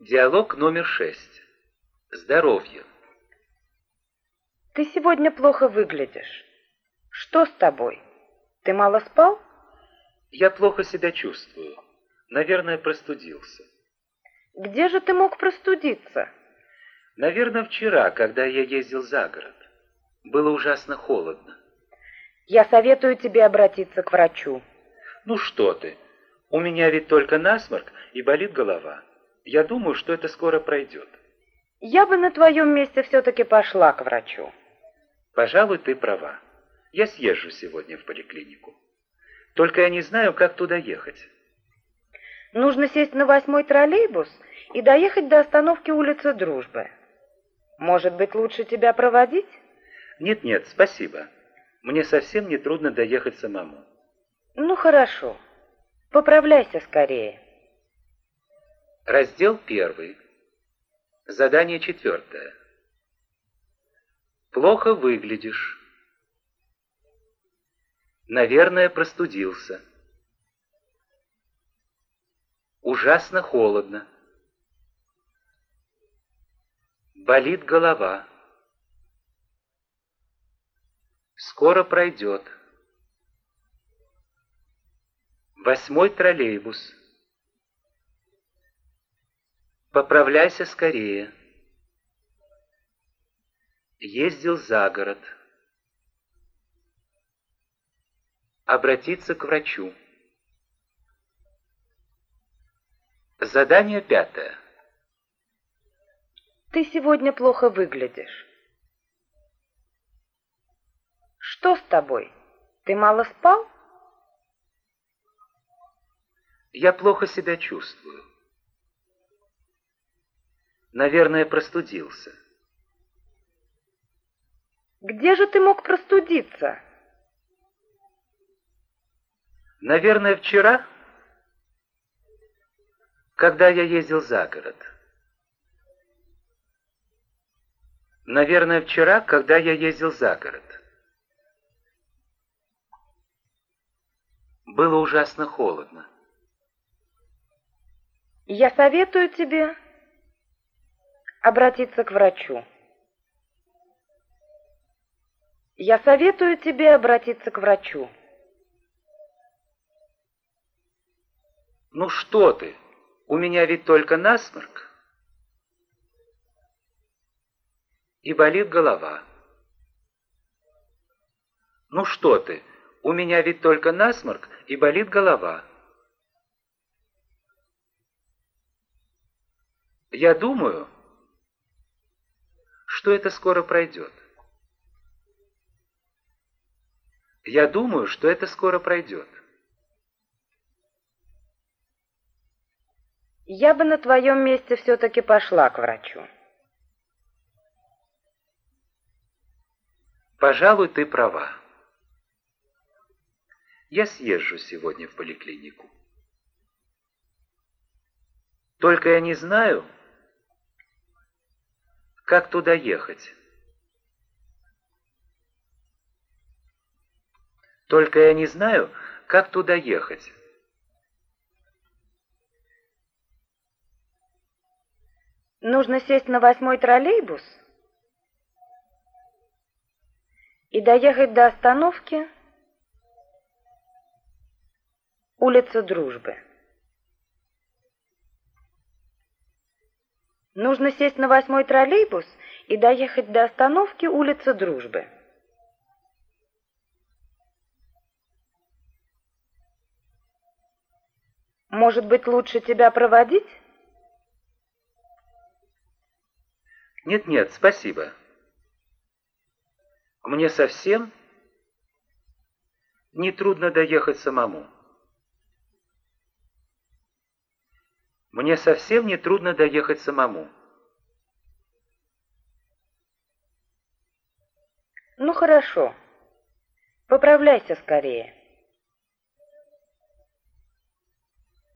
Диалог номер шесть. Здоровье. Ты сегодня плохо выглядишь. Что с тобой? Ты мало спал? Я плохо себя чувствую. Наверное, простудился. Где же ты мог простудиться? Наверное, вчера, когда я ездил за город. Было ужасно холодно. Я советую тебе обратиться к врачу. Ну что ты, у меня ведь только насморк и болит голова. Я думаю, что это скоро пройдет. Я бы на твоем месте все-таки пошла к врачу. Пожалуй, ты права. Я съезжу сегодня в поликлинику. Только я не знаю, как туда ехать. Нужно сесть на восьмой троллейбус и доехать до остановки улицы Дружбы. Может быть, лучше тебя проводить? Нет-нет, спасибо. Мне совсем не трудно доехать самому. Ну, хорошо. Поправляйся скорее. Раздел первый. Задание четвертое. Плохо выглядишь. Наверное, простудился. Ужасно холодно. Болит голова. Скоро пройдет. Восьмой троллейбус. Поправляйся скорее. Ездил за город. Обратиться к врачу. Задание пятое. Ты сегодня плохо выглядишь. Что с тобой? Ты мало спал? Я плохо себя чувствую. Наверное, простудился. Где же ты мог простудиться? Наверное, вчера, когда я ездил за город. Наверное, вчера, когда я ездил за город. Было ужасно холодно. Я советую тебе обратиться к врачу. Я советую тебе обратиться к врачу. Ну что ты, у меня ведь только насморк. И болит голова. Ну что ты, у меня ведь только насморк и болит голова. Я думаю, что это скоро пройдет. Я думаю, что это скоро пройдет. Я бы на твоем месте все-таки пошла к врачу. Пожалуй, ты права. Я съезжу сегодня в поликлинику. Только я не знаю, как туда ехать. Только я не знаю, как туда ехать. Нужно сесть на восьмой троллейбус и доехать до остановки улица Дружбы. Нужно сесть на восьмой троллейбус и доехать до остановки улица Дружбы. Может быть, лучше тебя проводить? Нет-нет, спасибо. Мне совсем не трудно доехать самому. Мне совсем не трудно доехать самому. Ну хорошо. Поправляйся скорее.